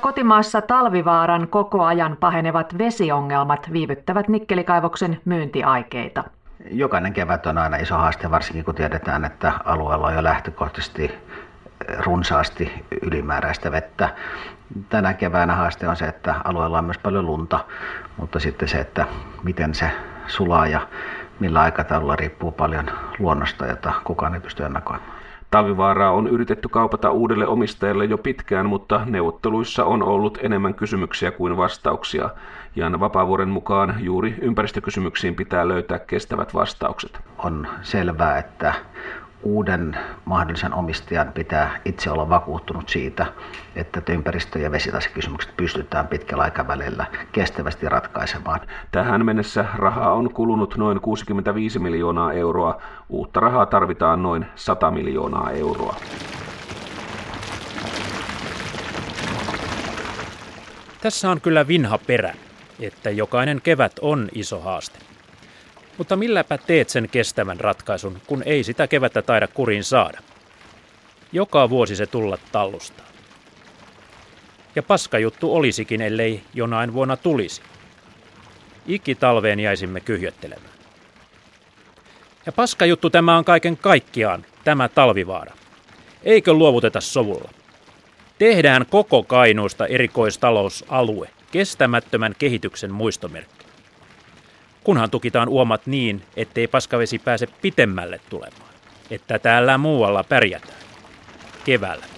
Kotimaassa talvivaaran koko ajan pahenevat vesiongelmat viivyttävät nikkelikaivoksen myyntiaikeita. Jokainen kevät on aina iso haaste, varsinkin kun tiedetään, että alueella on jo lähtökohtaisesti runsaasti ylimääräistä vettä. Tänä keväänä haaste on se, että alueella on myös paljon lunta, mutta sitten se, että miten se sulaa ja millä aikataululla riippuu paljon luonnosta, jota kukaan ei pysty ennakoimaan. Talvivaaraa on yritetty kaupata uudelle omistajalle jo pitkään, mutta neuvotteluissa on ollut enemmän kysymyksiä kuin vastauksia. Jan Vapaavuoren mukaan juuri ympäristökysymyksiin pitää löytää kestävät vastaukset. On selvää, että uuden mahdollisen omistajan pitää itse olla vakuuttunut siitä, että ympäristö- ja vesitasekysymykset pystytään pitkällä aikavälillä kestävästi ratkaisemaan. Tähän mennessä rahaa on kulunut noin 65 miljoonaa euroa. Uutta rahaa tarvitaan noin 100 miljoonaa euroa. Tässä on kyllä vinha perä, että jokainen kevät on iso haaste. Mutta milläpä teet sen kestävän ratkaisun, kun ei sitä kevättä taida kuriin saada? Joka vuosi se tulla tallusta. Ja paska juttu olisikin, ellei jonain vuonna tulisi. talveen jäisimme kyhjöttelemään. Ja paska juttu tämä on kaiken kaikkiaan, tämä talvivaara. Eikö luovuteta sovulla? Tehdään koko Kainuusta erikoistalousalue, kestämättömän kehityksen muistomerkki kunhan tukitaan uomat niin, ettei paskavesi pääse pitemmälle tulemaan, että täällä muualla pärjätään. Keväällä.